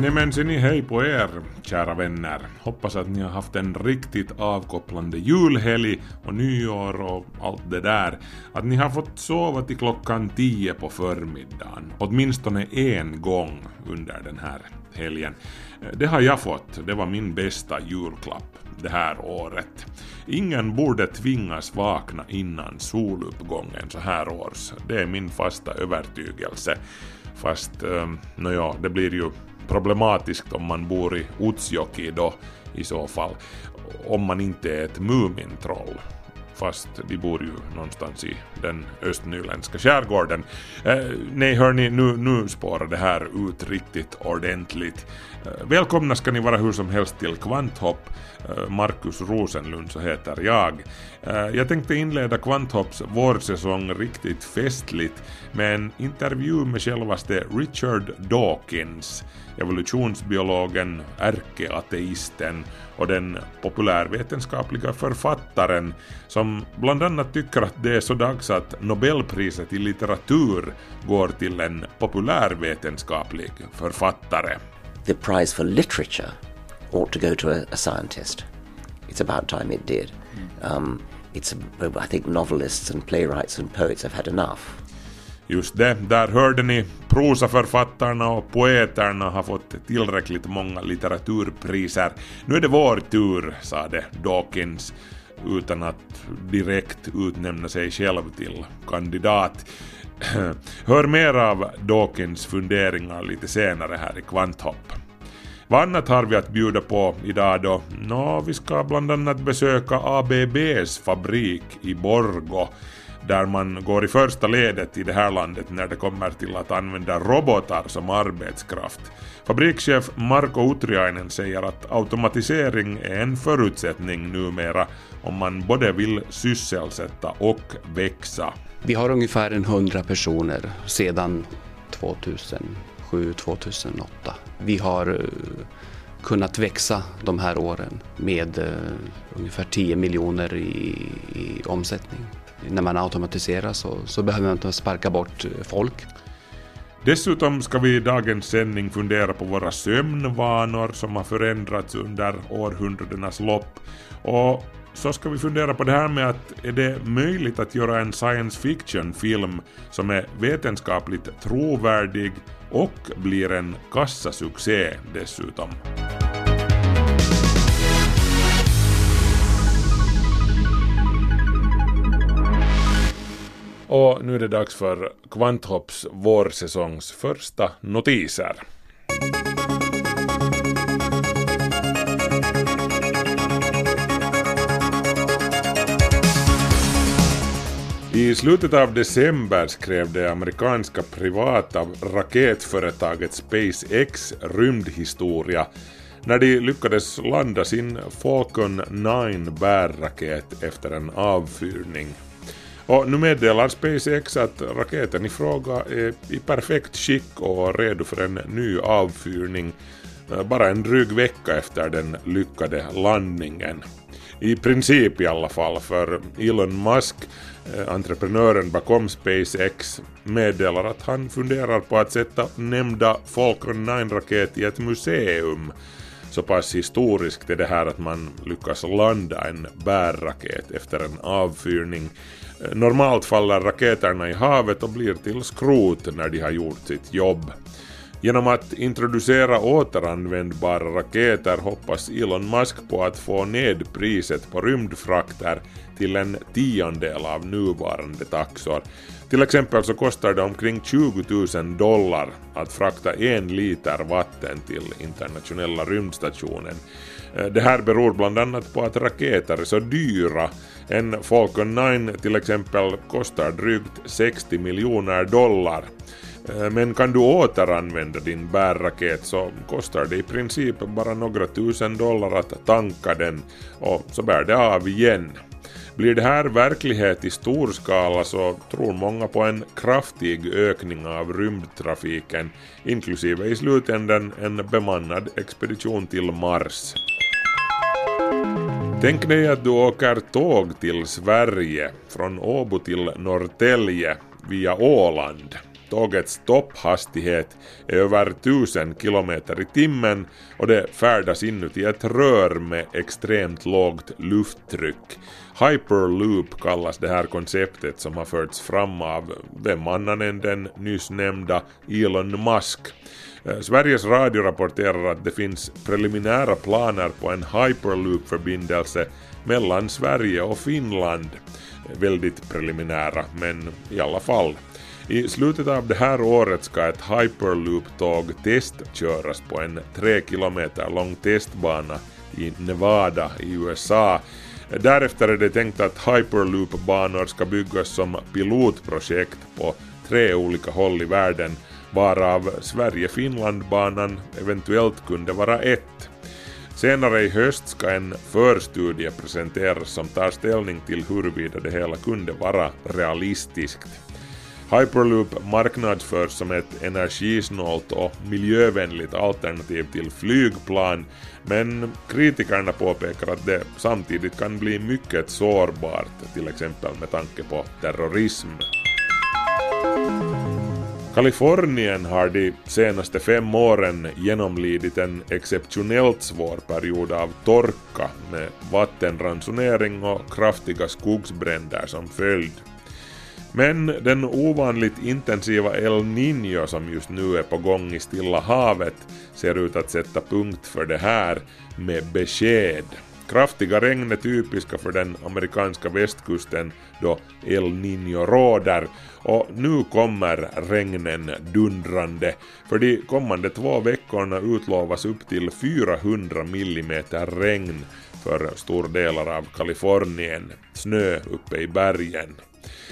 Nämen ser ni hej på er, kära vänner. Hoppas att ni har haft en riktigt avkopplande julhelg och nyår och allt det där. Att ni har fått sova till klockan tio på förmiddagen. Åtminstone en gång under den här helgen. Det har jag fått. Det var min bästa julklapp det här året. Ingen borde tvingas vakna innan soluppgången så här års. Det är min fasta övertygelse. Fast, eh, nåja, det blir ju problematiskt om man bor i Utsjoki då i så fall. Om man inte är ett Mumintroll. Fast de bor ju någonstans i den östnyländska skärgården. Eh, nej hörni, nu, nu spårar det här ut riktigt ordentligt. Eh, Välkomna ska ni vara hur som helst till Kvanthopp. Eh, Markus Rosenlund så heter jag. Eh, jag tänkte inleda Kvanthopps vårsäsong riktigt festligt med en intervju med självaste Richard Dawkins, evolutionsbiologen, ärkeateisten och den populärvetenskapliga författaren som bland annat tycker att det är så dags att Nobelpriset i litteratur går till en populärvetenskaplig författare the prize for literature ought to go to a, a scientist. It's about time it did. Um, it's, I think novelists and playwrights and poets have had enough. Just det, där hörde ni prosaförfattarna och poeterna har fått tillräckligt många litteraturpriser. Nu är det vår tur, sade Dawkins utan att direkt utnämna sig själv till kandidat. Hör mer av Dawkins funderingar lite senare här i Kvanthopp. Vad annat har vi att bjuda på idag då? Nå, vi ska bland annat besöka ABBs fabrik i Borgo där man går i första ledet i det här landet när det kommer till att använda robotar som arbetskraft. Fabrikschef Marko Utriainen säger att automatisering är en förutsättning numera om man både vill sysselsätta och växa. Vi har ungefär 100 personer sedan 2007-2008. Vi har eh, kunnat växa de här åren med eh, ungefär 10 miljoner i, i omsättning. När man automatiserar så, så behöver man inte sparka bort eh, folk. Dessutom ska vi i dagens sändning fundera på våra sömnvanor som har förändrats under århundradenas lopp. Och så ska vi fundera på det här med att är det möjligt att göra en science fiction-film som är vetenskapligt trovärdig och blir en kassasuccé dessutom. Och nu är det dags för Kvanthopps vårsäsongs första notiser. I slutet av december skrev det amerikanska privata raketföretaget SpaceX rymdhistoria när de lyckades landa sin Falcon 9 bärraket efter en avfyrning. Och nu meddelar SpaceX att raketen i fråga är i perfekt skick och redo för en ny avfyrning eh, bara en dryg vecka efter den lyckade landningen. I princip i alla fall, för Elon Musk, Eh, entreprenören bakom SpaceX, meddelar att han funderar på att sätta nämnda Falcon 9-raket i ett museum. Så pass historiskt är det här att man lyckas landa en bärraket efter en avfyrning. Eh, normalt faller raketerna i havet och blir till skrot när de har gjort sitt jobb. Genom att introducera återanvändbara raketer hoppas Elon Musk på att få ned priset på rymdfrakter till en tiondel av nuvarande taxor. Till exempel så kostar det omkring 20 000 dollar att frakta en liter vatten till internationella rymdstationen. Eh, det här beror bland annat på att raketer är så dyra. En Falcon 9 till exempel kostar drygt 60 miljoner dollar. Eh, men kan du återanvända din bärraket så kostar det i princip bara några tusen dollar att tanka den och så bär det av igen. Blir det här verklighet i stor skala så tror många på en kraftig ökning av rymdtrafiken, inklusive i slutändan en bemannad expedition till Mars. Tänk dig att du åker tåg till Sverige från Åbo till Norrtälje via Åland. Tågets topphastighet är över 1000 km i timmen och det färdas inuti ett rör med extremt lågt lufttryck. Hyperloop kallas det här konceptet som har förts fram av vem annan än den nyss nämnda Elon Musk. Eh, Sveriges Radio rapporterar att det finns preliminära planer på en hyperloop-förbindelse mellan Sverige och Finland. Väldigt preliminära, men i alla fall. I slutet av det här året ska ett hyperloop-tåg testköras på en 3 kilometer lång testbana i Nevada i USA. Därefter är det tänkt att hyperloop-banor ska byggas som pilotprojekt på tre olika håll i världen varav Sverige-Finland-banan eventuellt kunde vara ett. Senare i höst ska en förstudie presenteras som tar ställning till huruvida det hela kunde vara realistiskt. Hyperloop marknadsförs som ett energisnålt och miljövänligt alternativ till flygplan, men kritikerna påpekar att det samtidigt kan bli mycket sårbart, till exempel med tanke på terrorism. Kalifornien har de senaste fem åren genomlidit en exceptionellt svår period av torka med vattenransonering och kraftiga skogsbränder som följd. Men den ovanligt intensiva El Niño som just nu är på gång i Stilla havet ser ut att sätta punkt för det här med besked. Kraftiga regn är typiska för den amerikanska västkusten då El Niño råder och nu kommer regnen dundrande. För de kommande två veckorna utlovas upp till 400 mm regn för stora delar av Kalifornien, snö uppe i bergen.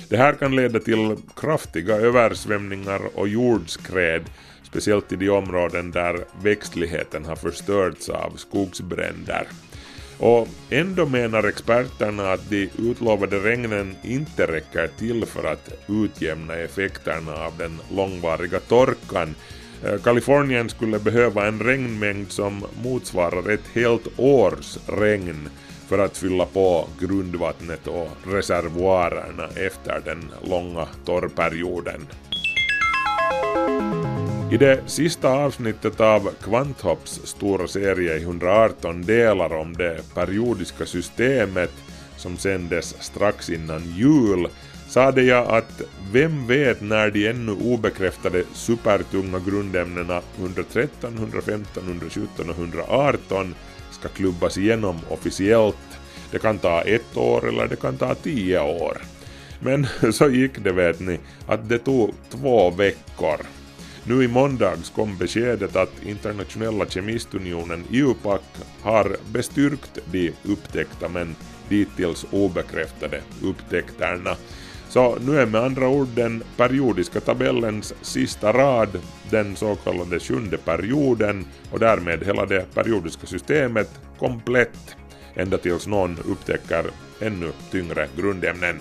Det här kan leda till kraftiga översvämningar och jordskred, speciellt i de områden där växtligheten har förstörts av skogsbränder. Och ändå menar experterna att de utlovade regnen inte räcker till för att utjämna effekterna av den långvariga torkan. Eh, Kalifornien skulle behöva en regnmängd som motsvarar ett helt års regn för att fylla på grundvattnet och reservoarerna efter den långa torrperioden. I det sista avsnittet av Kvanthopps stora serie i 118 delar om det periodiska systemet som sändes strax innan jul sade jag att vem vet när de ännu obekräftade supertunga grundämnena 113, 115, 117 och 118 ska klubbas igenom officiellt. Det kan ta ett år eller det kan ta tio år. Men så gick det vet ni, att det tog två veckor. Nu i måndags kom beskedet att internationella kemistunionen IUPAC har bestyrkt de upptäckta men dittills obekräftade upptäckterna. Så nu är med andra ord den periodiska tabellens sista rad den så kallade sjunde perioden och därmed hela det periodiska systemet komplett ända tills någon upptäcker ännu tyngre grundämnen.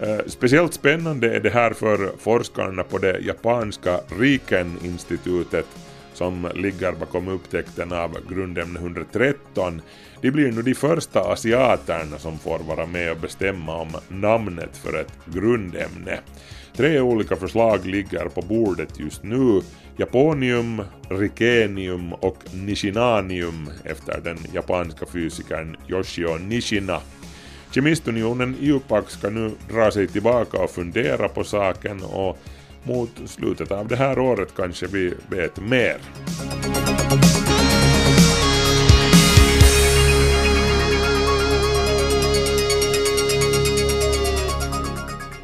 Eh, speciellt spännande är det här för forskarna på det japanska Riken-institutet som ligger bakom upptäckten av grundämne 113. De blir nu de första asiaterna som får vara med och bestämma om namnet för ett grundämne. Tre olika förslag ligger på bordet just nu. Japonium, Rikenium och Nishinanium efter den japanska fysikern Yoshio Nishina. Kemistunionen IUPAC ska nu dra sig tillbaka och fundera på saken och mot slutet av det här året kanske vi vet mer.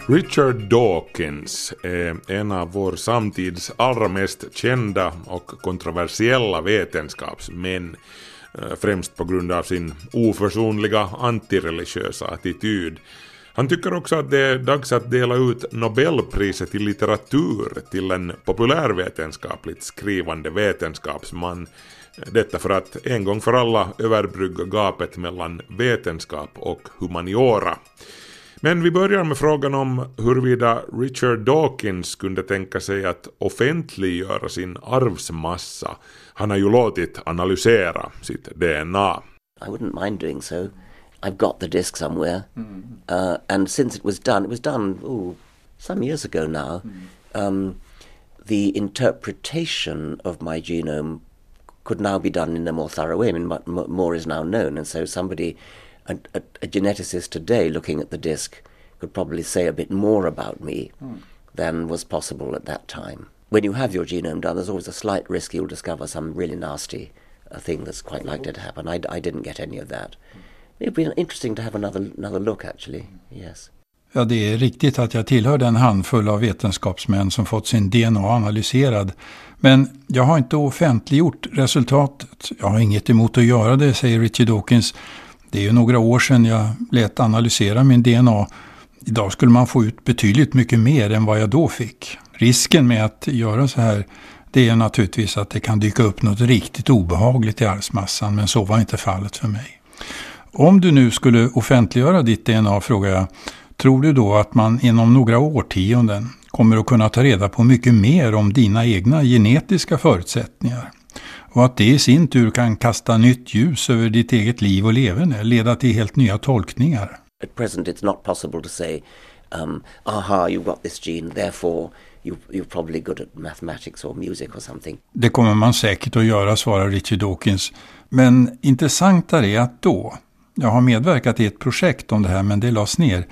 Richard Dawkins är en av vår samtids allra mest kända och kontroversiella vetenskapsmän, eh, främst på grund av sin oförsonliga antireligiösa attityd. Han tycker också att det är dags att dela ut Nobelpriset i litteratur till en populärvetenskapligt skrivande vetenskapsman. Detta för att en gång för alla överbrygga gapet mellan vetenskap och humaniora. Men vi börjar med frågan om huruvida Richard Dawkins kunde tänka sig att offentliggöra sin arvsmassa. Han har ju låtit analysera sitt DNA. I wouldn't mind doing so. I've got the disc somewhere. Uh, and since it was done, it was done ooh, some years ago now. Um, the interpretation of my genome could now be done in a more thorough way. I mean, more is now known, and so somebody, a, a, a geneticist today, looking at the disc, could probably say a bit more about me mm. than was possible at that time. When you have your genome done, there's always a slight risk you'll discover some really nasty uh, thing that's quite likely to happen. I, I didn't get any of that. It'd be interesting to have another another look, actually. Yes. Ja, det är riktigt att jag tillhör den handfull av vetenskapsmän som fått sin DNA analyserad. Men jag har inte offentliggjort resultatet. Jag har inget emot att göra det, säger Richard Dawkins. Det är ju några år sedan jag lät analysera min DNA. Idag skulle man få ut betydligt mycket mer än vad jag då fick. Risken med att göra så här det är naturligtvis att det kan dyka upp något riktigt obehagligt i arvsmassan, men så var inte fallet för mig. Om du nu skulle offentliggöra ditt DNA, frågar jag, tror du då att man inom några årtionden kommer att kunna ta reda på mycket mer om dina egna genetiska förutsättningar? Och att det i sin tur kan kasta nytt ljus över ditt eget liv och leverne, leda till helt nya tolkningar? At present, it's not possible to say, um, aha, you got this gene, therefore you, you're probably good at mathematics or music or something. Det kommer man säkert att göra, svarar Richard Dawkins. Men intressantare är att då, jag har medverkat i ett projekt om det här men det lades ner,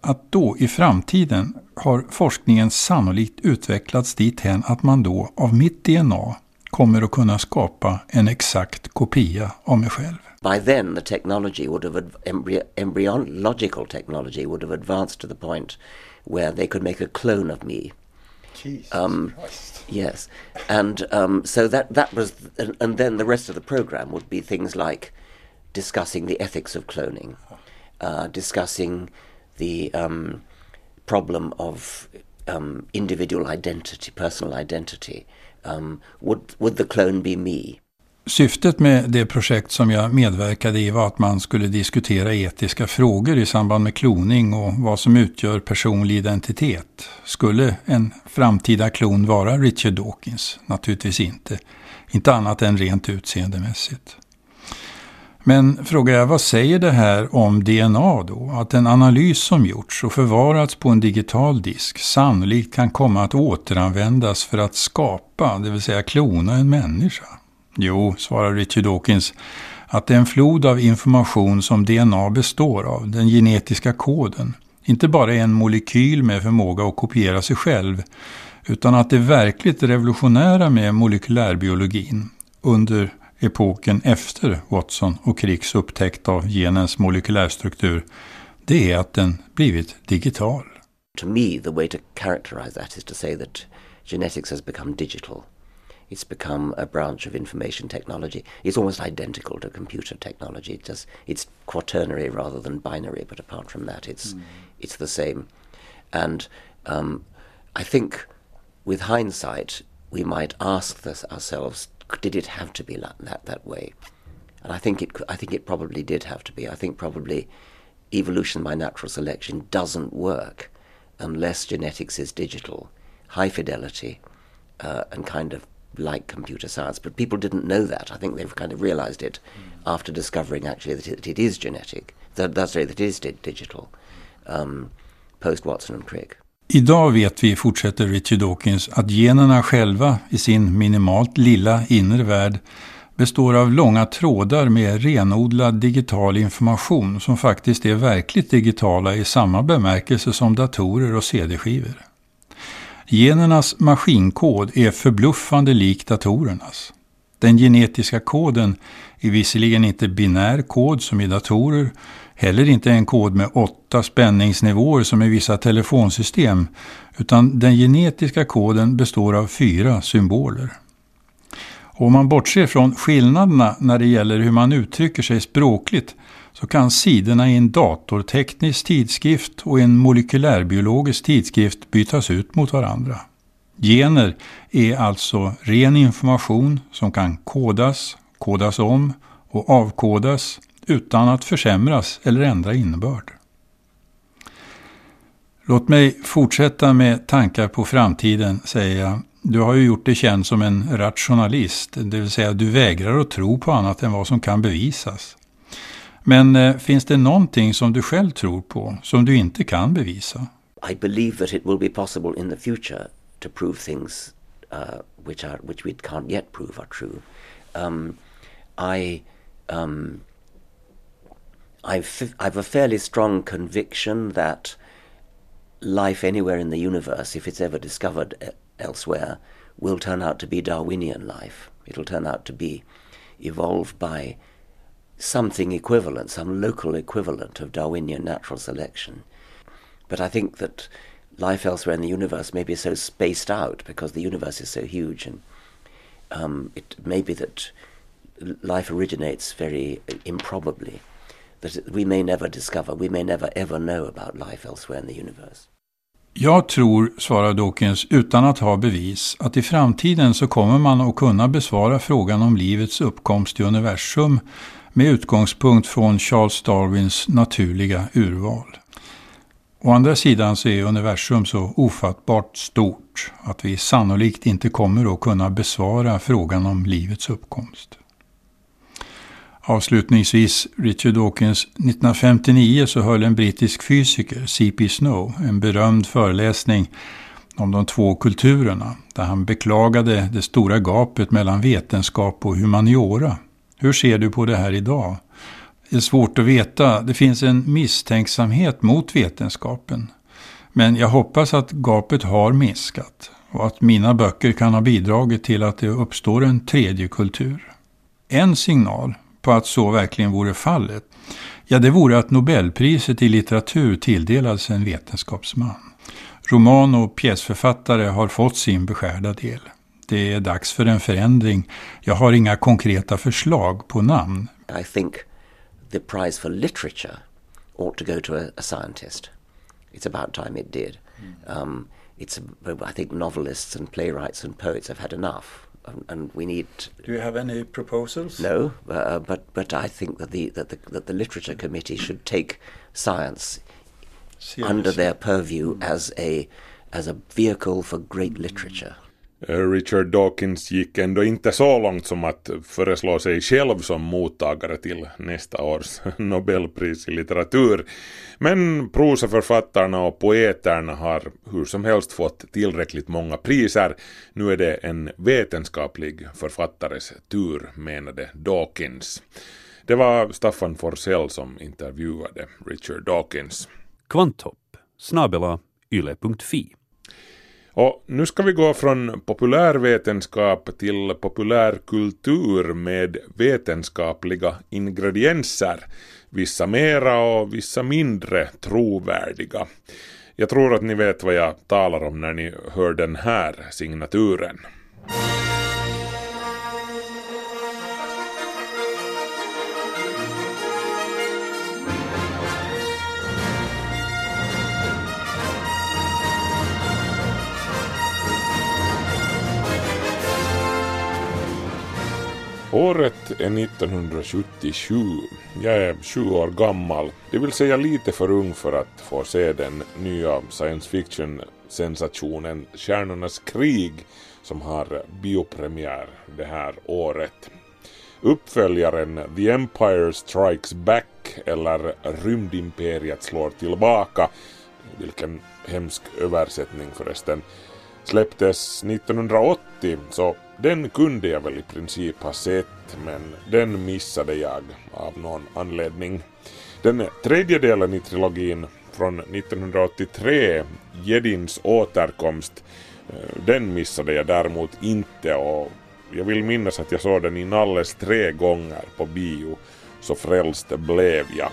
att då i framtiden har forskningen sannolikt utvecklats dithän att man då av mitt DNA kommer att kunna skapa en exakt kopia av mig själv. By then, the technology would have embryo- embryological technology would have advanced to the point where they could make a clone of me. um, Yes, and um, so that that was, and, and then the rest of the program would be things like discussing the ethics of cloning, uh, discussing the um, problem of um, individual identity, personal identity. Um, would would the clone be me? Syftet med det projekt som jag medverkade i var att man skulle diskutera etiska frågor i samband med kloning och vad som utgör personlig identitet. Skulle en framtida klon vara Richard Dawkins? Naturligtvis inte. Inte annat än rent utseendemässigt. Men frågar jag, vad säger det här om DNA då? Att en analys som gjorts och förvarats på en digital disk sannolikt kan komma att återanvändas för att skapa, det vill säga klona en människa? Jo, svarar Richard Dawkins, att det är en flod av information som DNA består av, den genetiska koden. Inte bara är en molekyl med förmåga att kopiera sig själv, utan att det verkligt revolutionära med molekylärbiologin under epoken efter Watson och Cricks upptäckt av genens molekylärstruktur, det är att den blivit digital. To me, the way to characterize that is to say that genetics has become digital. It's become a branch of information technology. It's almost identical to computer technology. It just it's quaternary rather than binary, but apart from that, it's it's the same. And um, I think, with hindsight, we might ask this ourselves: Did it have to be like that that way? And I think it. I think it probably did have to be. I think probably evolution by natural selection doesn't work unless genetics is digital, high fidelity, uh, and kind of like computer science. But people didn't know that. I think they've kind of realized it after discovering actually that it, that it is genetic. That, that's right, that it is di- digital. Um, post Watson and Crick. Idag vet vi, fortsätter Richard Dawkins, att generna själva i sin minimalt lilla inre värld består av långa trådar med renodlad digital information som faktiskt är verkligt digitala i samma bemärkelse som datorer och CD-skivor. Genernas maskinkod är förbluffande lik datorernas. Den genetiska koden är visserligen inte binär kod som i datorer, heller inte en kod med åtta spänningsnivåer som i vissa telefonsystem, utan den genetiska koden består av fyra symboler. Och om man bortser från skillnaderna när det gäller hur man uttrycker sig språkligt så kan sidorna i en datorteknisk tidskrift och en molekylärbiologisk tidskrift bytas ut mot varandra. Gener är alltså ren information som kan kodas, kodas om och avkodas utan att försämras eller ändra innebörd. Låt mig fortsätta med tankar på framtiden, säger jag. Du har ju gjort dig känd som en rationalist, det vill säga du vägrar att tro på annat än vad som kan bevisas. Men eh, finns det någonting som du själv tror på, som du inte kan bevisa? I believe that it will be possible in the future to prove things uh, which are which we can't yet prove are true. Um, I um, I've I've a fairly strong conviction that life anywhere in the universe, if it's ever discovered elsewhere, will turn out to be Darwinian life. It'll turn out to be evolved by something equivalent, some local equivalent of Darwinian natural selection. But I think that life elsewhere in the universe may be so spaced out because the universe is so huge, and um, it may be that life originates very improbably. That we may never discover, we may never ever know about life elsewhere in the universe. Jag tror, svarar Dawkins utan att ha bevis, att i framtiden så kommer man att kunna besvara frågan om livets uppkomst i universum med utgångspunkt från Charles Darwins naturliga urval. Å andra sidan så är universum så ofattbart stort att vi sannolikt inte kommer att kunna besvara frågan om livets uppkomst. Avslutningsvis, Richard Dawkins, 1959 så höll en brittisk fysiker, C.P. Snow, en berömd föreläsning om de två kulturerna, där han beklagade det stora gapet mellan vetenskap och humaniora. Hur ser du på det här idag? Det är svårt att veta. Det finns en misstänksamhet mot vetenskapen. Men jag hoppas att gapet har minskat och att mina böcker kan ha bidragit till att det uppstår en tredje kultur. En signal på att så verkligen vore fallet, ja det vore att Nobelpriset i litteratur tilldelades en vetenskapsman. Roman och pjäsförfattare har fått sin beskärda del. Det är dags för en förändring. Jag har inga konkreta förslag på namn. I think the prize for literature ought to go to a, a scientist. It's about time it did. Um, it's I think novelists and playwrights and poets have had enough, and, we need. Do you have any proposals? No, uh, but but I think that the that the that the literature committee should take science under their purview as a as a vehicle for great literature. Eh, Richard Dawkins gick ändå inte så långt som att föreslå sig själv som mottagare till nästa års Nobelpris i litteratur. Men prosaförfattarna och poeterna har hur som helst fått tillräckligt många priser. Nu är det en vetenskaplig författares tur, menade Dawkins. Det var Staffan Forsell som intervjuade Richard Dawkins. Kvanthopp snabela yle.fi. Och nu ska vi gå från populärvetenskap till populärkultur med vetenskapliga ingredienser. Vissa mera och vissa mindre trovärdiga. Jag tror att ni vet vad jag talar om när ni hör den här signaturen. Året är 1977. Jag är sju år gammal, det vill säga lite för ung för att få se den nya science fiction-sensationen Stjärnornas krig som har biopremiär det här året. Uppföljaren The Empire Strikes Back eller Rymdimperiet slår tillbaka, vilken hemsk översättning förresten, släpptes 1980 så den kunde jag väl i princip ha sett men den missade jag av någon anledning. Den tredje delen i trilogin från 1983, Jedins återkomst, eh, den missade jag däremot inte och jag vill minnas att jag såg den inalles tre gånger på bio, så frälst blev jag.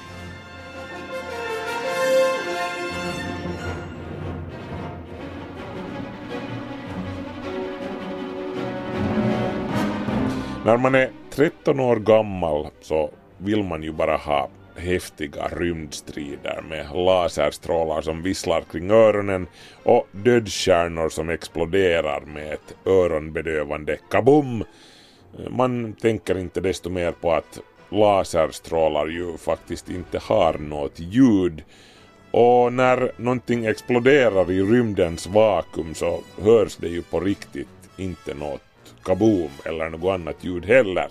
När man är 13 år gammal så vill man ju bara ha häftiga rymdstrider med laserstrålar som visslar kring öronen och dödsstjärnor som exploderar med ett öronbedövande kaboom. Man tänker inte desto mer på att laserstrålar ju faktiskt inte har något ljud och när någonting exploderar i rymdens vakuum så hörs det ju på riktigt inte något kaboom eller något annat ljud heller.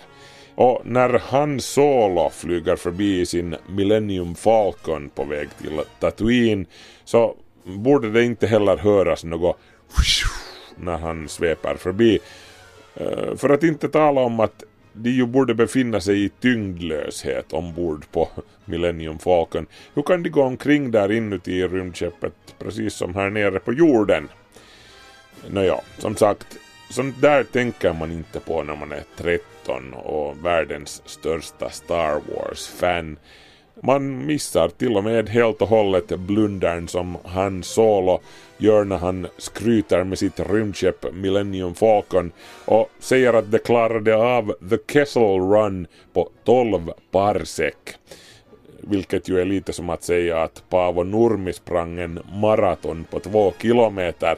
Och när Han Solo flyger förbi sin Millennium Falcon på väg till Tatooine så borde det inte heller höras något när han sveper förbi. Eh, för att inte tala om att de ju borde befinna sig i tyngdlöshet ombord på Millennium Falcon. Hur kan de gå omkring där inuti rymdskeppet precis som här nere på jorden? Nåja, som sagt, sånt där tänker man inte på när man är 13 och världens största Star Wars-fan. Man missar till och med helt och hållet blundern som Han Solo gör när han skryter med sitt rymdskepp Millennium Falcon och säger att det klarade av The Kessel Run på 12 parsec. Vilket ju är lite som att säga att Paavo Nurmi sprang en maraton på två kilometer.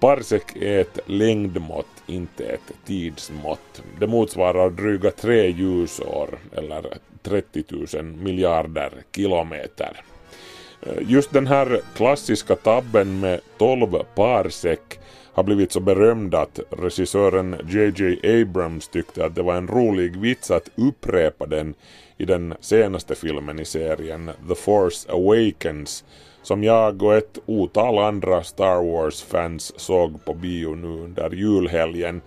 Parsec är ett längdmått, inte ett tidsmått. Det motsvarar dryga tre ljusår eller 30 000 miljarder kilometer. Just den här klassiska tabben med 12 parsec har blivit så berömd att regissören JJ Abrams tyckte att det var en rolig vits att upprepa den i den senaste filmen i serien The Force Awakens som jag och ett otal andra Star Wars-fans såg på bio nu under julhelgen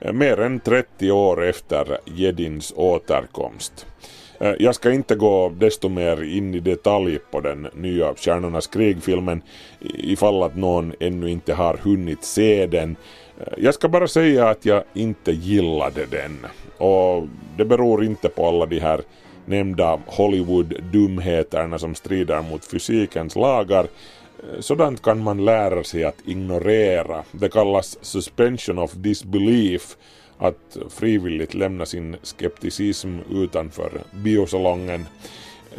eh, mer än 30 år efter Jedins återkomst. Eh, jag ska inte gå desto mer in i detalj på den nya Stjärnornas krig-filmen ifall att någon ännu inte har hunnit se den. Eh, jag ska bara säga att jag inte gillade den och det beror inte på alla de här nämnda Hollywood-dumheterna som strider mot fysikens lagar. Eh, sådant kan man lära sig att ignorera. Det kallas suspension of disbelief att frivilligt lämna sin skepticism utanför biosalongen.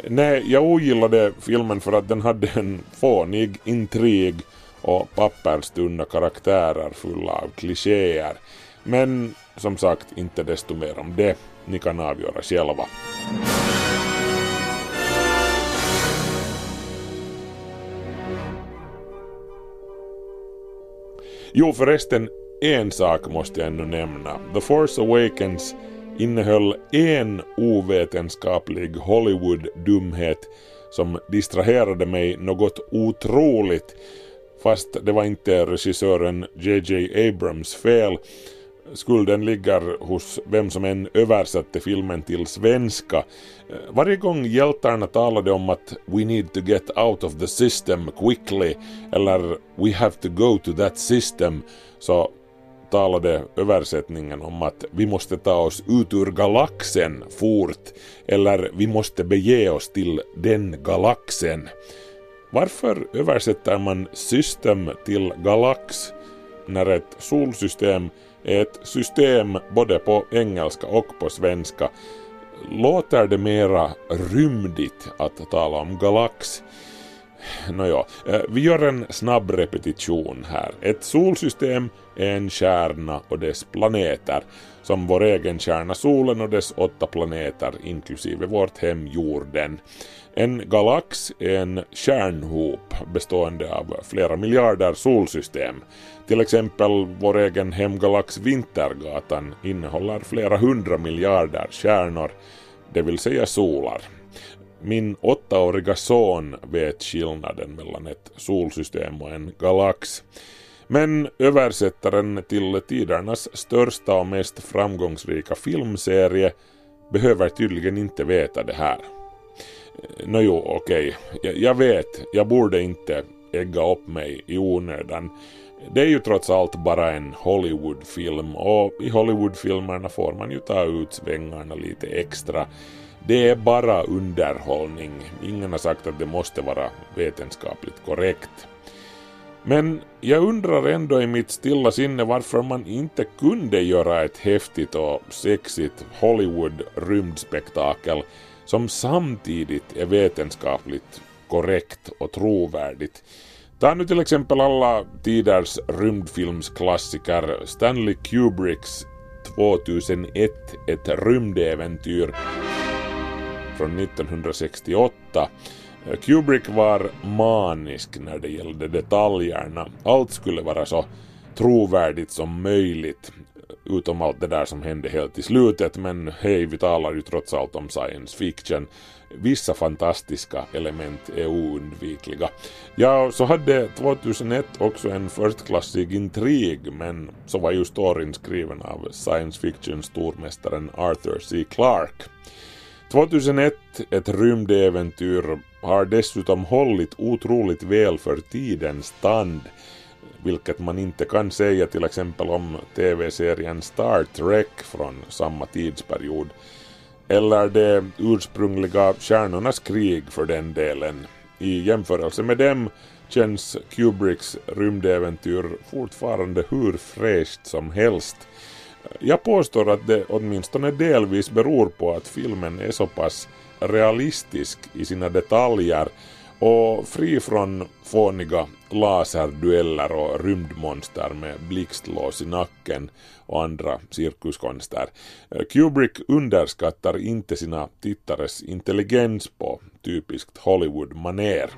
Nej, jag ogillade filmen för att den hade en fånig intrig och papperstunna karaktärer fulla av klichéer. Men som sagt, inte desto mer om det. Ni kan avgöra själva. Jo förresten, en sak måste jag ännu nämna. The Force Awakens innehöll en ovetenskaplig Hollywood-dumhet som distraherade mig något otroligt. Fast det var inte regissören JJ Abrams fel. Skulden ligger hos vem som än översatte filmen till svenska. Eh, varje gång hjältarna talade om att “We need to get out of the system quickly” eller “We have to go to that system” så talade översättningen om att vi måste ta oss ut ur galaxen fort eller vi måste bege oss till den galaxen. Varför översätter man system till galax när ett solsystem är ett system både på engelska och på svenska? Låter det mera rymdigt att tala om galax? Nåja, eh, vi gör en snabb repetition här. Ett solsystem är en kärna och dess planeter, som vår egen kärna solen och dess åtta planeter inklusive vårt hem jorden. En galax är en kärnhop bestående av flera miljarder solsystem. Till exempel vår egen hemgalax Vintergatan innehåller flera hundra miljarder kärnor, det vill säga solar. Min åttaåriga son vet skillnaden mellan ett solsystem och en galax. Men översättaren till tidernas största och mest framgångsrika filmserie behöver tydligen inte veta det här. Nåjo, okej. Jag, jag vet, jag borde inte ägga upp mig i onödan. Det är ju trots allt bara en Hollywoodfilm och i Hollywoodfilmerna får man ju ta ut svängarna lite extra. Det är bara underhållning. Ingen har sagt att det måste vara vetenskapligt korrekt. Men jag undrar ändå i mitt stilla sinne varför man inte kunde göra ett häftigt och sexigt Hollywood rymdspektakel som samtidigt är vetenskapligt korrekt och trovärdigt. Ta nu till exempel alla tiders rymdfilmsklassiker Stanley Kubricks 2001, ett rymdäventyr från 1968. Kubrick var manisk när det gällde detaljerna. Allt skulle vara så trovärdigt som möjligt. Utom allt det där som hände helt i slutet, men hej, vi talar ju trots allt om science fiction. Vissa fantastiska element är oundvikliga. Ja, så hade 2001 också en förstklassig intrig, men så var ju storyn skriven av science fiction-stormästaren Arthur C. Clarke. 2001, ett rymdäventyr, har dessutom hållit otroligt väl för tidens tand, vilket man inte kan säga till exempel om tv-serien Star Trek från samma tidsperiod, eller det ursprungliga Stjärnornas krig för den delen. I jämförelse med dem känns Kubricks rymdäventyr fortfarande hur fräscht som helst. Jag påstår att det åtminstone delvis beror på att filmen är så pass realistisk i sina detaljer och fri från fåniga laserdueller och rymdmonster med blixtlås i nacken och andra cirkuskonster. Eh, Kubrick underskattar inte sina tittares intelligens på typiskt Hollywood-maner.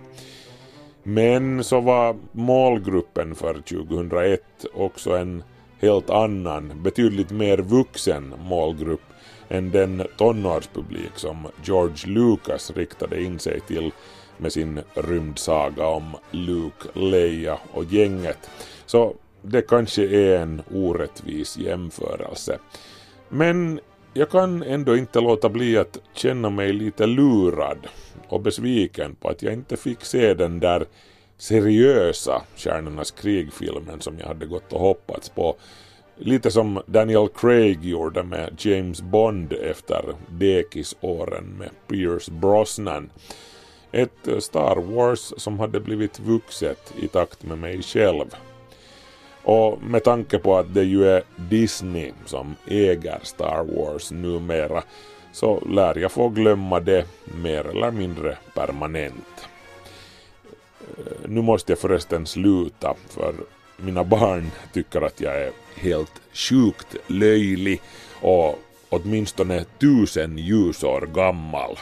Men så var målgruppen för 2001 också en helt annan, betydligt mer vuxen målgrupp än den tonårspublik som George Lucas riktade in sig till med sin rymdsaga om Luke, Leia och gänget. Så det kanske är en orättvis jämförelse. Men jag kan ändå inte låta bli att känna mig lite lurad och besviken på att jag inte fick se den där seriösa Stjärnornas krig-filmen som jag hade gått och hoppats på. Lite som Daniel Craig gjorde med James Bond efter dekisåren med Pierce Brosnan. Ett eh, Star Wars som hade blivit vuxet i takt med mig själv. Och med tanke på att det ju är Disney som äger Star Wars numera så lär jag få glömma det mer eller mindre permanent. Eh, nu måste jag förresten sluta för mina barn tycker att jag är helt sjukt löjlig och åtminstone tusen ljusår gammal.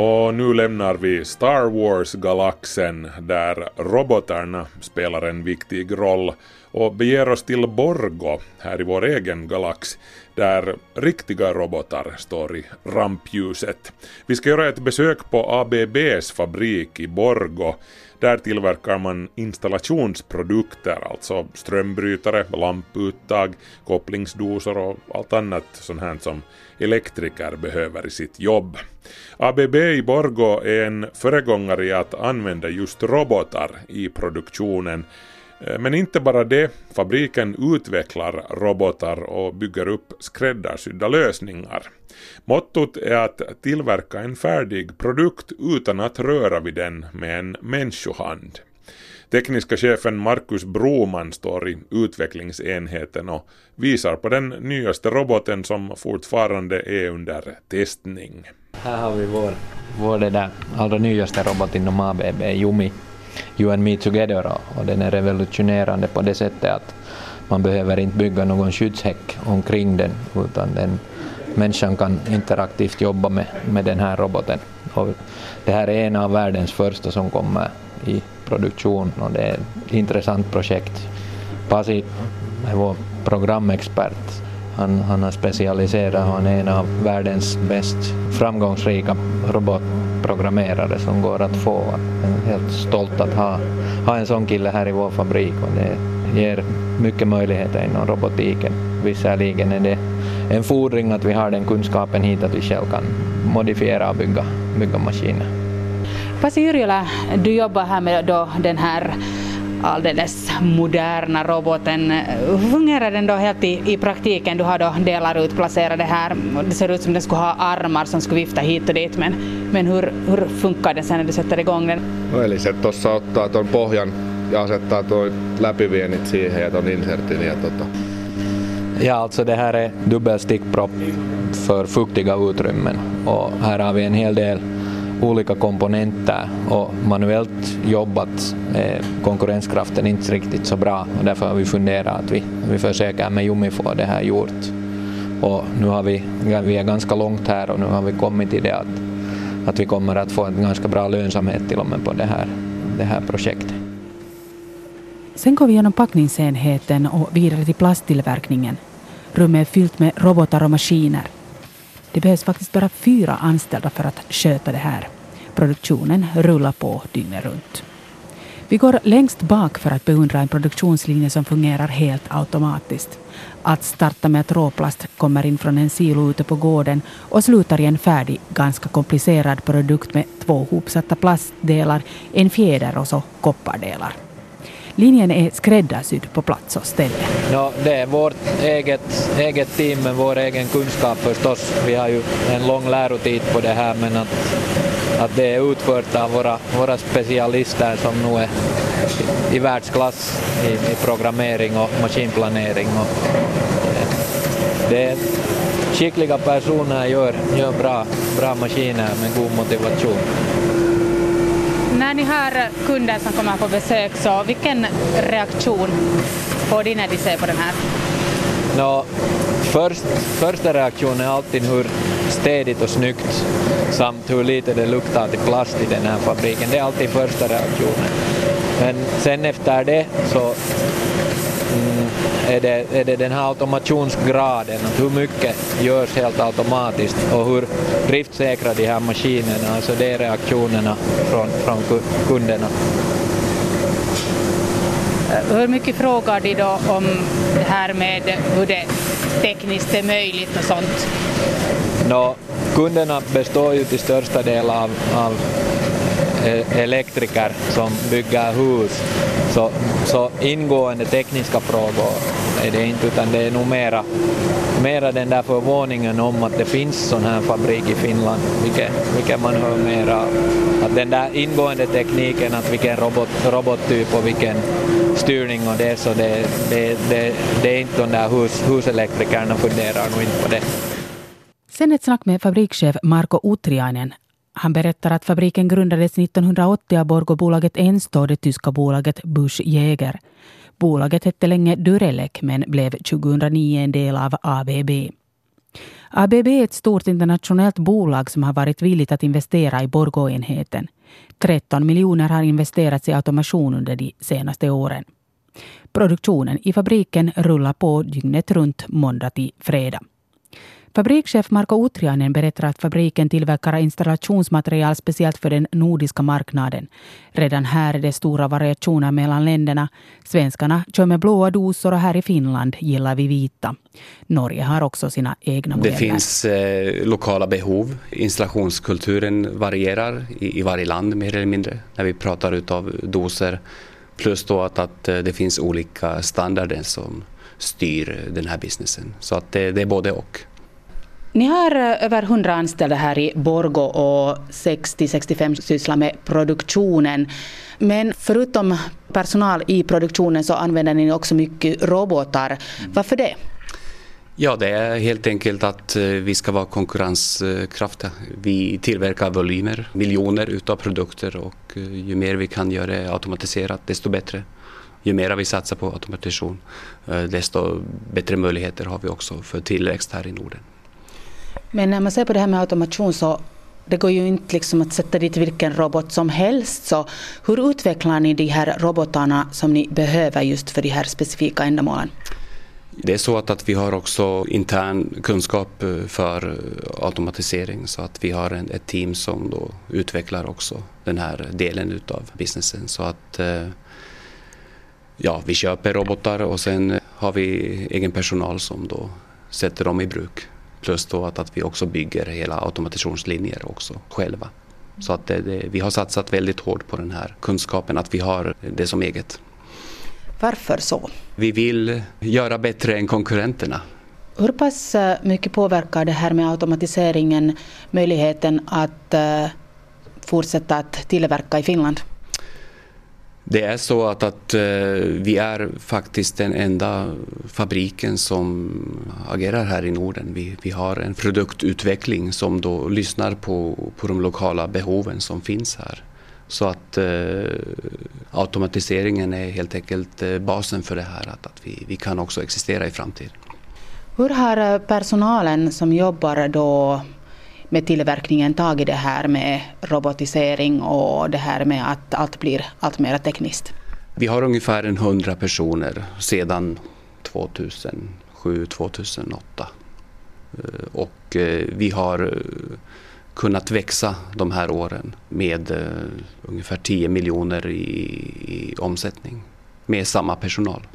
Och nu lämnar vi Star Wars-galaxen där robotarna spelar en viktig roll och beger oss till Borgo här i vår egen galax där riktiga robotar står i rampljuset. Vi ska göra ett besök på ABBs fabrik i Borgo. Där tillverkar man installationsprodukter, alltså strömbrytare, lamputtag, kopplingsdosor och allt annat sånt här som elektriker behöver i sitt jobb. ABB i Borgo är en föregångare i att använda just robotar i produktionen men inte bara det, fabriken utvecklar robotar och bygger upp skräddarsydda lösningar. Mottot är att tillverka en färdig produkt utan att röra vid den med en människohand. Tekniska chefen Markus Broman står i utvecklingsenheten och visar på den nyaste roboten som fortfarande är under testning. Här har vi vår, vår det där allra nyaste robot inom ABB, Jumi You and Me Together och den är revolutionerande på det sättet att man behöver inte bygga någon skyddshäck omkring den utan den människan kan interaktivt jobba med, med den här roboten. Och det här är en av världens första som kommer i produktion och det är ett intressant projekt. Pasi är vår programexpert. Han, han har specialiserat och han är en av världens mest framgångsrika robotprogrammerare som går att få. Jag är helt stolt att ha, ha en sån kille här i vår fabrik och det ger mycket möjligheter inom robotiken. Visserligen är det en fordring att vi har den kunskapen hit att vi själv kan modifiera och bygga, bygga maskiner. Pasi Yrjölä, du jobbar här med då den här alldeles moderna roboten. Hur fungerar den då helt i, i praktiken? Du har då delar utplacerade här. Det ser ut som den skulle ha armar som skulle vifta hit och dit men, men hur, hur funkar det sen när du sätter igång den? No eli se tuossa ottaa tuon pohjan ja asettaa tuo läpivienit siihen ja tuon insertin ja tota, Ja, alltså det här är dubbelstickpropp för fuktiga utrymmen och här har vi en hel del olika komponenter och manuellt jobbat är konkurrenskraften inte riktigt så bra och därför har vi funderat att vi, vi försöker med Jumi få det här gjort. Och nu har vi, vi är ganska långt här och nu har vi kommit till det att, att vi kommer att få en ganska bra lönsamhet till och med på det här, det här projektet. Sen går vi genom packningsenheten och vidare till plasttillverkningen. Rummet är fyllt med robotar och maskiner. Det behövs faktiskt bara fyra anställda för att sköta det här. Produktionen rullar på dygnet runt. Vi går längst bak för att beundra en produktionslinje som fungerar helt automatiskt. Att starta med att råplast kommer in från en silo ute på gården och slutar i en färdig, ganska komplicerad produkt med två hopsatta plastdelar, en fjäder och så koppardelar. Linjen är skräddarsydd på plats och ställe. No, det är vårt eget, eget team med vår egen kunskap förstås. Vi har ju en lång lärotid på det här men att, att det är utfört av våra, våra specialister som nu är i, i världsklass i, i programmering och maskinplanering. Och, eh, det är skickliga personer gör, gör bra, bra maskiner med god motivation. När ni har kunder som kommer på besök, så vilken reaktion får de när de ser på den här? No, först, första reaktionen är alltid hur städigt och snyggt samt hur lite det luktar till plast i den här fabriken. Det är alltid första reaktionen. Men sen efter det så är, det, är det den här automationsgraden, att hur mycket görs helt automatiskt och hur driftsäkra de här maskinerna, alltså det är reaktionerna från, från ku- kunderna. Hur mycket frågar de då om det här med hur det tekniskt är möjligt och sånt? Nå, kunderna består ju till största del av, av eh, elektriker som bygger hus. Så, så ingående tekniska frågor är det inte, utan det är nog mera, mera den där förvåningen om att det finns sån här fabrik i Finland, vilket, vilket man hör mera. Att den där ingående tekniken, att vilken robot, robottyp och vilken styrning och det, så det, det, det, det är inte de där hus, huselektrikerna funderar nog inte på det. Sen ett snack med fabrikschef Marko Utriainen. Han berättar att fabriken grundades 1980 av Borgobolaget Ensto och det tyska bolaget Busch Jäger. Bolaget hette länge Durelec men blev 2009 en del av ABB. ABB är ett stort internationellt bolag som har varit villigt att investera i Borgå-enheten. 13 miljoner har investerats i automation under de senaste åren. Produktionen i fabriken rullar på dygnet runt måndag till fredag. Fabrikschef Marko Utriainen berättar att fabriken tillverkar installationsmaterial speciellt för den nordiska marknaden. Redan här är det stora variationer mellan länderna. Svenskarna kör med blåa dosor och här i Finland gillar vi vita. Norge har också sina egna Det modeller. finns eh, lokala behov. Installationskulturen varierar i, i varje land mer eller mindre när vi pratar utav doser. Plus då att, att eh, det finns olika standarder som styr den här businessen. Så att det, det är både och. Ni har eh, över 100 anställda här i Borgo och 60-65 sysslar med produktionen. Men förutom personal i produktionen så använder ni också mycket robotar. Varför det? Ja, det är helt enkelt att eh, vi ska vara konkurrenskraftiga. Vi tillverkar volymer, miljoner utav produkter och eh, ju mer vi kan göra det automatiserat desto bättre. Ju mer vi satsar på automation desto bättre möjligheter har vi också för tillväxt här i Norden. Men när man ser på det här med automation så det går ju inte liksom att sätta dit vilken robot som helst. Så hur utvecklar ni de här robotarna som ni behöver just för de här specifika ändamålen? Det är så att, att vi har också intern kunskap eh, för eh, automatisering så att vi har en, ett team som då utvecklar också den här delen utav businessen. Så att eh, ja, vi köper robotar och sen har vi egen personal som då sätter dem i bruk. Plus då att, att vi också bygger hela automationslinjer också själva. Så att det, det, vi har satsat väldigt hårt på den här kunskapen, att vi har det som eget. Varför så? Vi vill göra bättre än konkurrenterna. Hur pass eh, mycket påverkar det här med automatiseringen möjligheten att eh, fortsätta att tillverka i Finland? Det är så att, att eh, vi är faktiskt den enda fabriken som agerar här i Norden. Vi, vi har en produktutveckling som då lyssnar på, på de lokala behoven som finns här. Så att eh, automatiseringen är helt enkelt eh, basen för det här, att, att vi, vi kan också existera i framtiden. Hur har personalen som jobbar då med tillverkningen tagit det här med robotisering och det här med att allt blir allt mer tekniskt? Vi har ungefär en hundra personer sedan 2007-2008. Eh, och eh, vi har eh, kunnat växa de här åren med ungefär 10 miljoner i, i, omsättning med samma personal.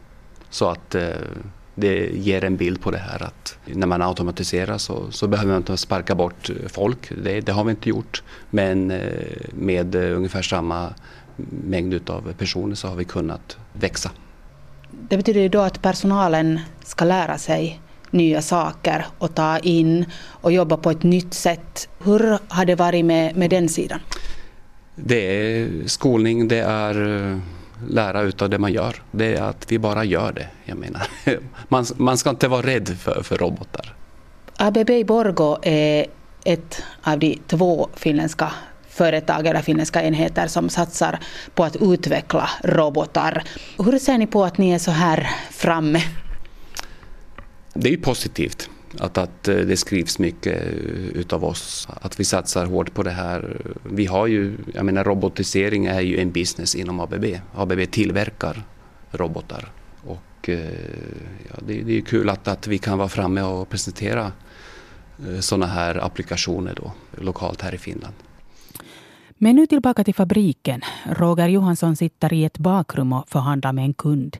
Så att det ger en bild på det här att när man automatiserar så, så behöver man inte sparka bort folk. Det, det har vi inte gjort. Men uh, med ungefär samma mängd av personer så har vi kunnat växa. Det betyder då att personalen ska lära sig nya saker och ta in och jobba på ett nytt sätt. Hur har det varit med, med den sidan? Det är skolning, det är eh, lära utav det man gör. Det är att vi bara gör det. Jag menar. Man, man ska inte vara rädd för, för robotar. ABB Borgo är ett av de två finländska företag eller finländska enheter som satsar på att utveckla robotar. Hur ser ni på att ni är så här framme? det är ju positivt att, att eh, det skrivs mycket eh, utav oss, att vi satsar hårt på det här. Vi har ju, jag menar robotisering är ju en business inom ABB. ABB tillverkar robotar och eh, ja, det, det är kul att, att vi kan vara framme och presentera sådana här applikationer då, lokalt här i Finland. Men nu tillbaka till fabriken. Roger Johansson sitter i ett bakrum och förhandlar med en kund.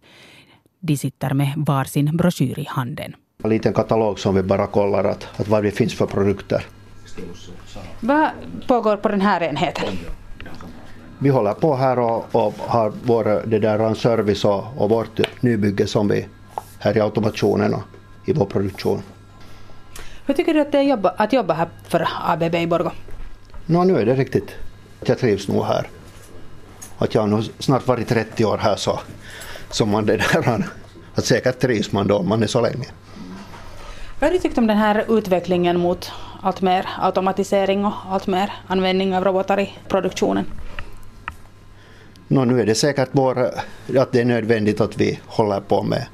De sitter med varsin broschyr i handen. En liten katalog som vi bara kollar att, att vad det finns för produkter. Vad pågår på den här enheten? Vi håller på här och, och har vår det där service och, och vårt nybygge som vi här i automationen och i vår produktion. Hur tycker du att det är jobba, att jobba här för ABB i Borgå? No, nu är det riktigt. Jag trivs nog här. Att jag har nog snart varit 30 år här så, så man det där, att säkert trivs man då om man är så länge. Vad har du tyckt om den här utvecklingen mot allt mer automatisering och allt mer användning av robotar i produktionen? No, nu är det säkert vår, att det är nödvändigt att vi håller på med,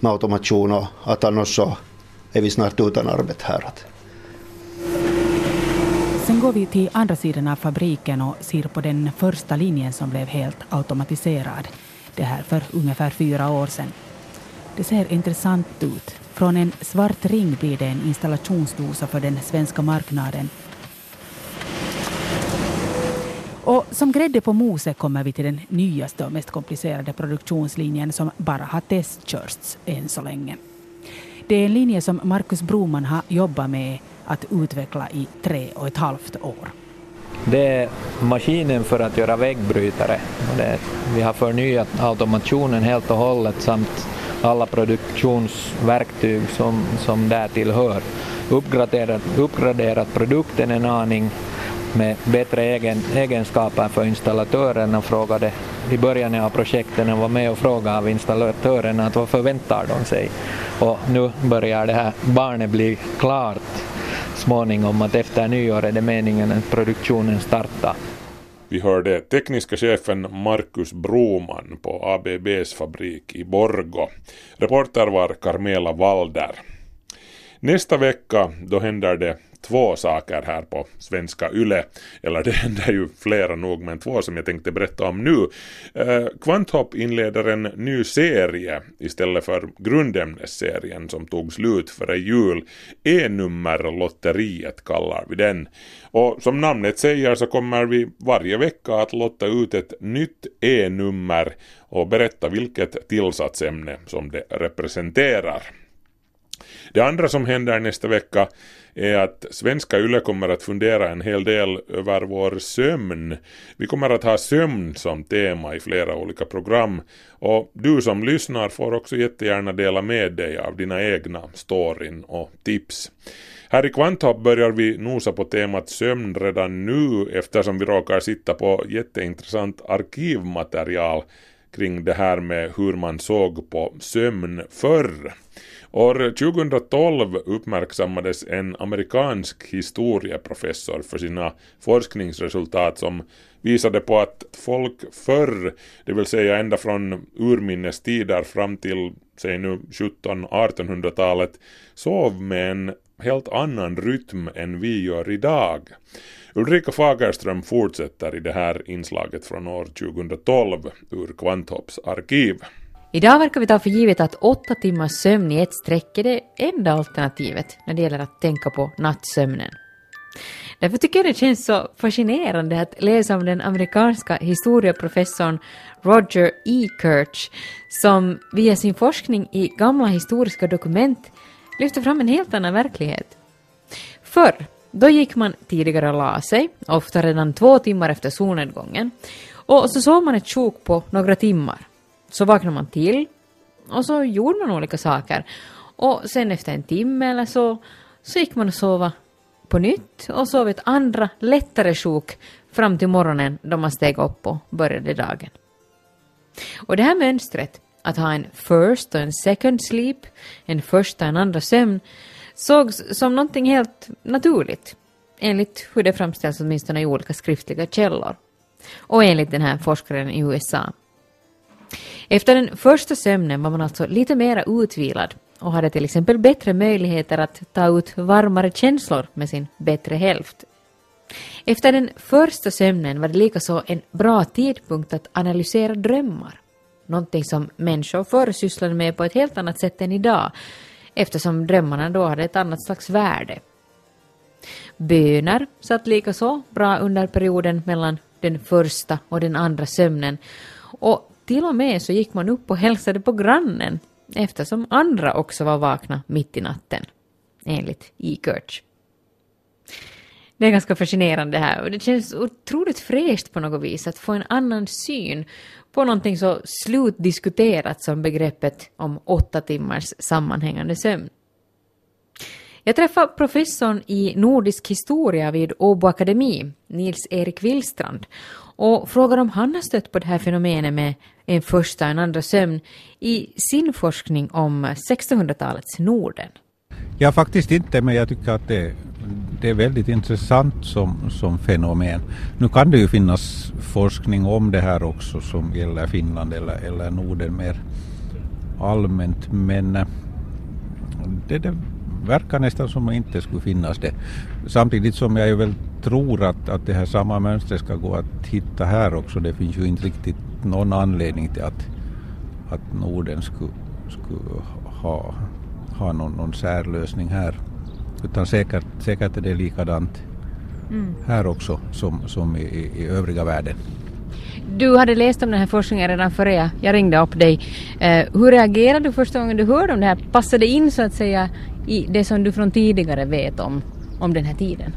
med automation och att annars så är vi snart utan arbete här. Sen går vi till andra sidan av fabriken och ser på den första linjen som blev helt automatiserad. Det här för ungefär fyra år sedan. Det ser intressant ut. Från en svart ring blir det en installationsdosa för den svenska marknaden. Och som grädde på moset kommer vi till den nyaste och mest komplicerade produktionslinjen som bara har testkörts än så länge. Det är en linje som Markus Broman har jobbat med att utveckla i tre och ett halvt år. Det är maskinen för att göra väggbrytare. Det, vi har förnyat automationen helt och hållet samt alla produktionsverktyg som, som där tillhör. Uppgraderat, uppgraderat produkten en aning med bättre egen, egenskaper för installatörerna frågade i början av projekten och var med och frågade av installatörerna att vad förväntar de sig. Och nu börjar det här barnet bli klart småningom att efter nyår är det meningen att produktionen startar. Vi hörde tekniska chefen Markus Broman på ABBs fabrik i Borgo. Reporter var Carmela Walder. Nästa vecka då händer det två saker här på svenska YLE. Eller det händer ju flera nog, men två som jag tänkte berätta om nu. Eh, Kvanthopp inleder en ny serie istället för grundämnesserien som tog slut före jul. E-nummerlotteriet kallar vi den. Och som namnet säger så kommer vi varje vecka att lotta ut ett nytt E-nummer och berätta vilket tillsatsämne som det representerar. Det andra som händer nästa vecka är att svenska YLE kommer att fundera en hel del över vår sömn. Vi kommer att ha sömn som tema i flera olika program och du som lyssnar får också jättegärna dela med dig av dina egna storyn och tips. Här i Kvanthopp börjar vi nosa på temat sömn redan nu eftersom vi råkar sitta på jätteintressant arkivmaterial kring det här med hur man såg på sömn förr. År 2012 uppmärksammades en amerikansk historieprofessor för sina forskningsresultat som visade på att folk förr, det vill säga ända från urminnes tider fram till säg nu 1700-1800-talet, sov med en helt annan rytm än vi gör idag. Ulrika Fagerström fortsätter i det här inslaget från år 2012 ur Kvanthopps arkiv. Idag verkar vi ta för givet att åtta timmars sömn i ett streck är det enda alternativet när det gäller att tänka på nattsömnen. Därför tycker jag det känns så fascinerande att läsa om den amerikanska historieprofessorn Roger E. Kirch som via sin forskning i gamla historiska dokument lyfter fram en helt annan verklighet. Förr, då gick man tidigare och la sig, ofta redan två timmar efter solnedgången, och så sov man ett sjok på några timmar. Så vaknade man till och så gjorde man olika saker. Och sen efter en timme eller så, så gick man och sova på nytt och sov ett andra lättare sjok fram till morgonen då man steg upp och började dagen. Och det här mönstret, att ha en first och en second sleep, en första och en andra sömn, sågs som någonting helt naturligt, enligt hur det framställs åtminstone i olika skriftliga källor. Och enligt den här forskaren i USA. Efter den första sömnen var man alltså lite mera utvilad och hade till exempel bättre möjligheter att ta ut varmare känslor med sin bättre hälft. Efter den första sömnen var det likaså en bra tidpunkt att analysera drömmar. Någonting som människor förr sysslade med på ett helt annat sätt än idag eftersom drömmarna då hade ett annat slags värde. Böner satt likaså bra under perioden mellan den första och den andra sömnen och till och med så gick man upp och hälsade på grannen eftersom andra också var vakna mitt i natten, enligt E. Kirch. Det är ganska fascinerande här och det känns otroligt fräscht på något vis att få en annan syn på någonting så slutdiskuterat som begreppet om åtta timmars sammanhängande sömn. Jag träffade professorn i nordisk historia vid Åbo Akademi, Nils-Erik Willstrand, och frågar om han har stött på det här fenomenet med en första och en andra sömn i sin forskning om 1600-talets Norden. Ja, faktiskt inte, men jag tycker att det, det är väldigt intressant som, som fenomen. Nu kan det ju finnas forskning om det här också som gäller Finland eller, eller Norden mer allmänt, men eh, det, det verkar nästan som att inte skulle finnas det. Samtidigt som jag ju väl tror att, att det här samma mönster ska gå att hitta här också. Det finns ju inte riktigt någon anledning till att, att Norden skulle, skulle ha, ha någon, någon särlösning här. Utan säkert, säkert är det likadant mm. här också som, som i, i övriga världen. Du hade läst om den här forskningen redan före jag, jag ringde upp dig. Eh, hur reagerade du första gången du hörde om det här? Passade det in så att säga i det som du från tidigare vet om, om den här tiden?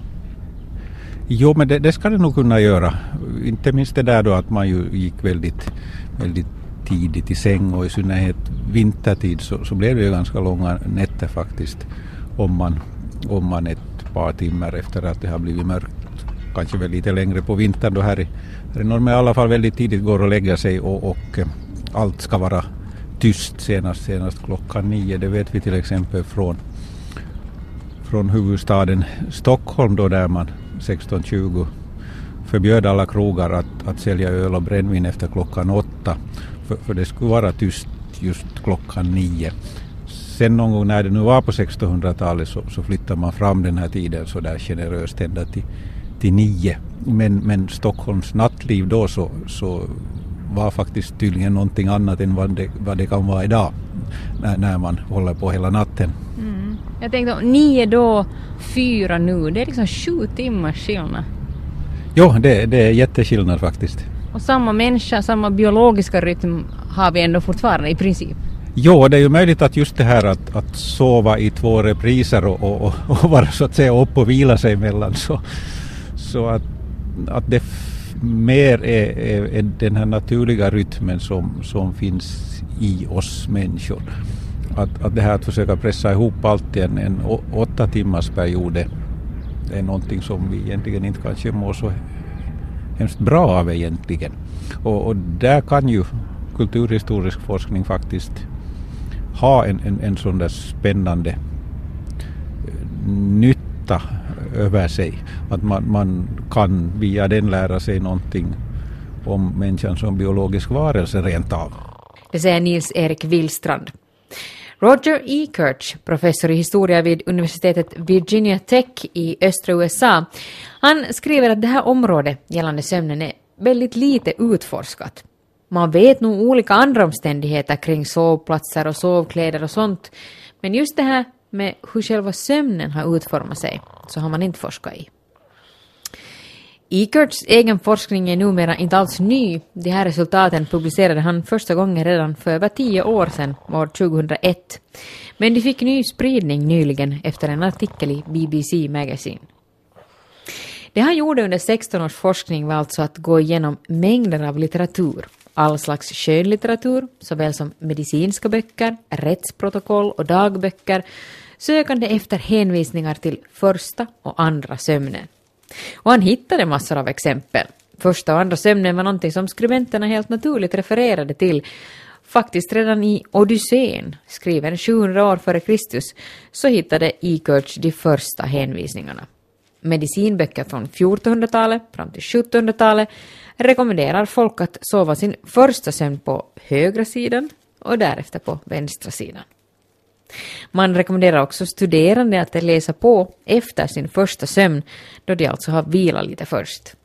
Jo, men det, det, ska det nog kunna göra. Inte minst det där då att man ju gick väldigt, väldigt tidigt i säng och i synnerhet vintertid så, så blev det ju ganska långa nätter faktiskt om man, om man ett par timmar efter att det har blivit mörkt. Kanske väl lite längre på vintern då här i, här i Norge, i alla fall väldigt tidigt går och lägger sig och, och eh, allt ska vara tyst senast, senast klockan nio. Det vet vi till exempel från, från huvudstaden Stockholm då där man 16.20 förbjöd alla krogar att, att sälja öl och brännvin efter klockan åtta. För, för det skulle vara tyst just klockan nio. Sen någon gång när det nu var på 1600-talet så, så flyttade man fram den här tiden så där generöst ända till, till nio. Men, men Stockholms nattliv då så, så var faktiskt tydligen någonting annat än vad det, vad det kan vara idag när, när man håller på hela natten. Mm. Jag tänkte nio då, fyra nu, det är liksom sju timmars skillnad. Jo, det, det är jätteskillnad faktiskt. Och samma människa, samma biologiska rytm har vi ändå fortfarande i princip. Jo, det är ju möjligt att just det här att, att sova i två repriser och, och, och, vara så att säga upp och vila sig emellan så, så att, att det mer är, är, är den här naturliga rytmen som, som finns i oss människor. Att, att det här att försöka pressa ihop allt i en, en åtta timmars period det är någonting som vi egentligen inte kanske mår så hemskt bra av egentligen. Och, och där kan ju kulturhistorisk forskning faktiskt ha en, en, en sån där spännande eh, nytta över sig. Att man, man kan via den lära sig någonting om människan som biologisk varelse rent av. Det säger Nils-Erik Willstrand. Roger E. Kirch, professor i historia vid universitetet Virginia Tech i östra USA, han skriver att det här området gällande sömnen är väldigt lite utforskat. Man vet nog olika andra omständigheter kring sovplatser och sovkläder och sånt, men just det här med hur själva sömnen har utformat sig, så har man inte forskat i. Ekerts egen forskning är numera inte alls ny. De här resultaten publicerade han första gången redan för över tio år sedan, år 2001. Men de fick ny spridning nyligen efter en artikel i BBC Magazine. Det han gjorde under 16 års forskning var alltså att gå igenom mängder av litteratur. All slags skönlitteratur, såväl som medicinska böcker, rättsprotokoll och dagböcker, sökande efter hänvisningar till första och andra sömnen. Och han hittade massor av exempel. Första och andra sömnen var någonting som skribenterna helt naturligt refererade till. Faktiskt redan i Odysseen, skriven 700 år före Kristus, så hittade Ekerts de första hänvisningarna. Medicinböcker från 1400-talet fram till 1700-talet rekommenderar folk att sova sin första sömn på högra sidan och därefter på vänstra sidan. Man rekommenderar också studerande att läsa på efter sin första sömn, då de alltså har vilat lite först.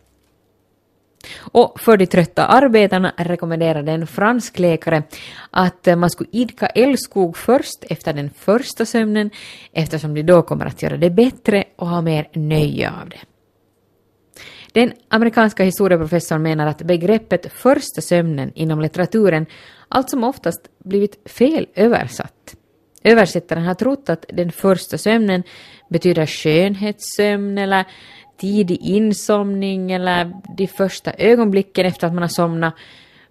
Och för de trötta arbetarna rekommenderade en fransk läkare att eh, man skulle idka älskog först efter den första sömnen eftersom de då kommer att göra det bättre och ha mer nöje av det. Den amerikanska historieprofessorn menar att begreppet första sömnen inom litteraturen allt som oftast blivit fel översatt. Översättaren har trott att den första sömnen betyder skönhetssömn eller tidig insomning eller de första ögonblicken efter att man har somnat,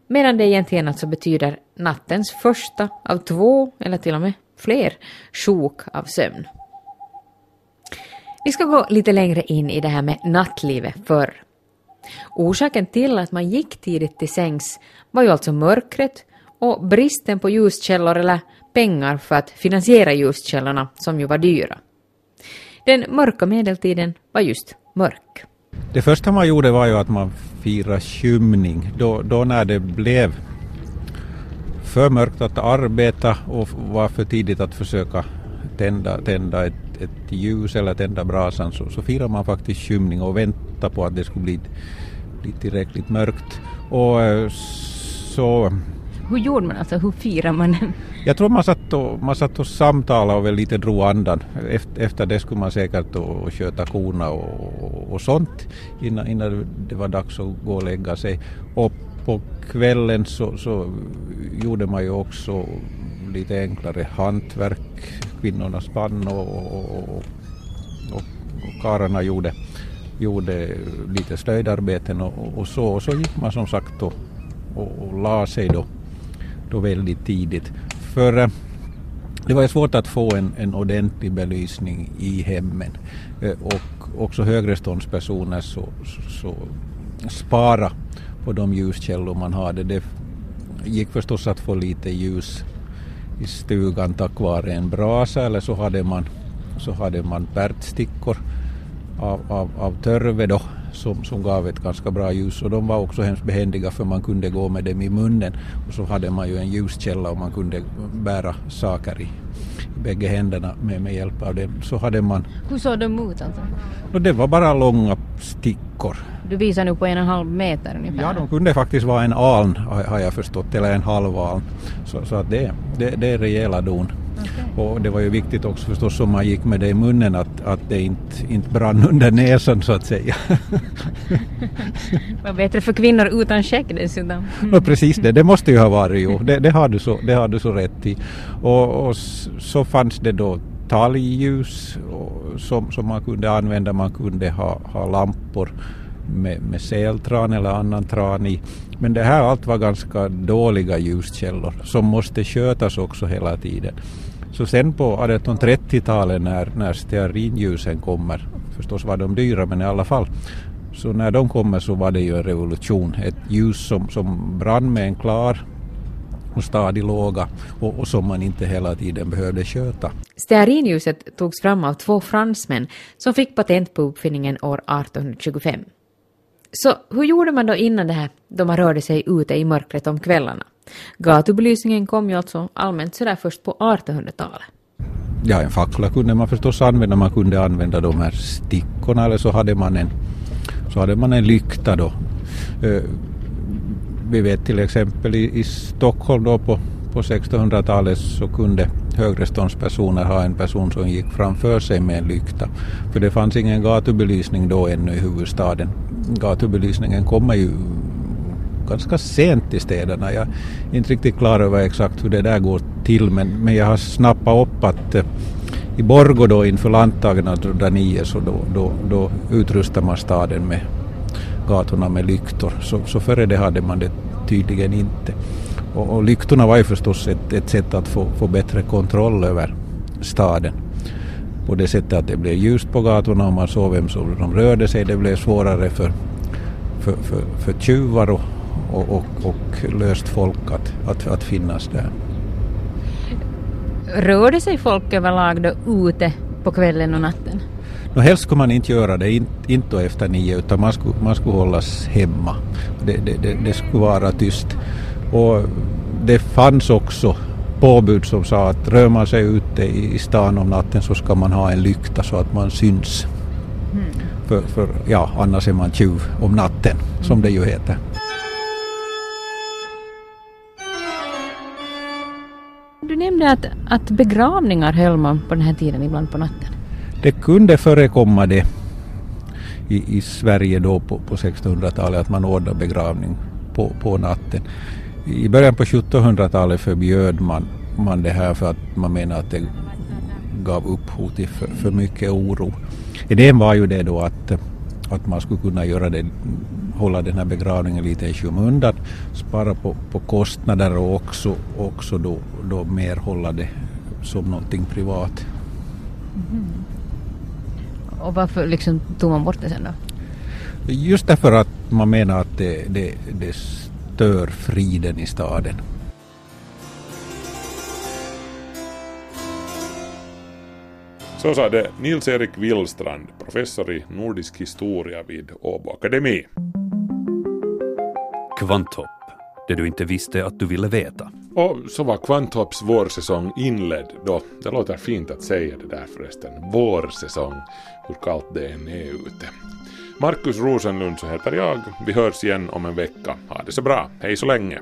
medan det egentligen alltså betyder nattens första av två eller till och med fler sjok av sömn. Vi ska gå lite längre in i det här med nattlivet förr. Orsaken till att man gick tidigt till sängs var ju alltså mörkret och bristen på ljuskällor eller pengar för att finansiera ljuskällorna som ju var dyra. Den mörka medeltiden var just mörk. Det första man gjorde var ju att man firade skymning. Då, då när det blev för mörkt att arbeta och var för tidigt att försöka tända, tända ett, ett ljus eller tända brasan så, så firade man faktiskt skymning och väntade på att det skulle bli, bli tillräckligt mörkt. Och eh, så hur gjorde man alltså? Hur firar man? jag tror man satt och, man satt och samtalade och väl lite drog andan. Efter, efter det skulle man säkert och sköta korna och, och, sånt innan, innan det var dags att gå och lägga sig. Och på kvällen så, så gjorde man ju också lite enklare hantverk. Kvinnorna spann och, och, och, och, och karlarna gjorde, gjorde lite slöjdarbeten och, och så. Och så gick man som sagt och, och, och la sig då, då väldigt tidigt. För eh, det var ju svårt att få en, en ordentlig belysning i hemmen. Eh, och också högreståndspersoner så, så, så spara på de ljuskällor man hade. Det gick förstås att få lite ljus i stugan tack vare en brasa eller så hade man, så hade man pärtstickor av, av, av törve då som, som gav ett ganska bra ljus och de var också hemskt behändiga för man kunde gå med dem i munnen och så hade man ju en ljuskälla och man kunde bära saker i, i bägge händerna med, med hjälp av dem. Så hade man, Hur såg de ut alltså? och det var bara långa stickor. Du visar nu på en och en halv meter ungefär. Ja, de kunde faktiskt vara en aln har jag förstått, eller en halv aln. Så, så att det, det, det är rejäla don. Och det var ju viktigt också förstås om man gick med det i munnen att, att det inte, inte brann under näsan så att säga. Vad bättre för kvinnor utan skägg dessutom. Och precis det, det måste ju ha varit jo, det, det, har, du så, det har du så rätt i. Och, och så fanns det då talgljus som, som man kunde använda, man kunde ha, ha lampor med, med seltran eller annan tran i. Men det här allt var ganska dåliga ljuskällor som måste skötas också hela tiden. Så sen på 1830-talet när, när stearinljusen kommer, förstås var de dyra men i alla fall, så när de kommer så var det ju en revolution. Ett ljus som, som brann med en klar och stadig låga och, och som man inte hela tiden behövde sköta. Stearinljuset togs fram av två fransmän som fick patent på uppfinningen år 1825. Så hur gjorde man då innan det här, då man rörde sig ute i mörkret om kvällarna? Gatubelysningen kom ju alltså allmänt sådär först på 1800-talet. Ja, en fackla kunde man förstås använda. Man kunde använda de här stickorna eller så hade man en, så hade man en lykta då. Eh, vi vet till exempel i, i Stockholm då på, på 1600-talet så kunde högreståndspersoner ha en person som gick framför sig med en lykta. För det fanns ingen gatubelysning då ännu i huvudstaden. Gatubelysningen kommer ju ganska sent i städerna. Jag är inte riktigt klar över exakt hur det där går till men, men jag har snappat upp att eh, i Borgå då inför landtagen 1909 så då, då, då utrustar man staden med gatorna med lyktor. Så, så före det hade man det tydligen inte. Och, och lyktorna var ju förstås ett, ett sätt att få, få bättre kontroll över staden. På det sättet att det blev ljust på gatorna och man såg vem som rörde sig. Det blev svårare för, för, för, för tjuvar och, och, och, och löst folk att, att, att finnas där. Rörde sig folk överlag då ute på kvällen och natten? Nå, helst skulle man inte göra det, inte, inte efter nio, utan man skulle, man skulle hållas hemma. Det, det, det, det skulle vara tyst. Och det fanns också påbud som sa att rör man sig ute i, stan om natten så ska man ha en lykta så att man syns. För, för ja, annars är man tjuv om natten, som det ju heter. Du nämnde att, att begravningar höll man på den här tiden ibland på natten. Det kunde förekomma det i, i Sverige då på, på 1600-talet att man ordnade begravning på, på natten. I början på 1700-talet förbjöd man, man det här för att man menade att det gav upphov till för, för mycket oro. Idén var ju det då att, att man skulle kunna göra det, hålla den här begravningen lite i skymundan, spara på, på kostnader och också, också då, då mer hålla det som någonting privat. Och varför liksom tog man bort det sen då? Just därför att man menar att det, det, det stör friden i staden. Så sa det Nils-Erik Willstrand, professor i nordisk historia vid Åbo Akademi. Kvanthopp, det du inte visste att du ville veta. Och så var Kvanthopps vårsäsong inledd då. Det låter fint att säga det där förresten. Vårsäsong, hur kallt det än är ute. Markus Rosenlund så heter jag. Vi hörs igen om en vecka. Ha det så bra. Hej så länge.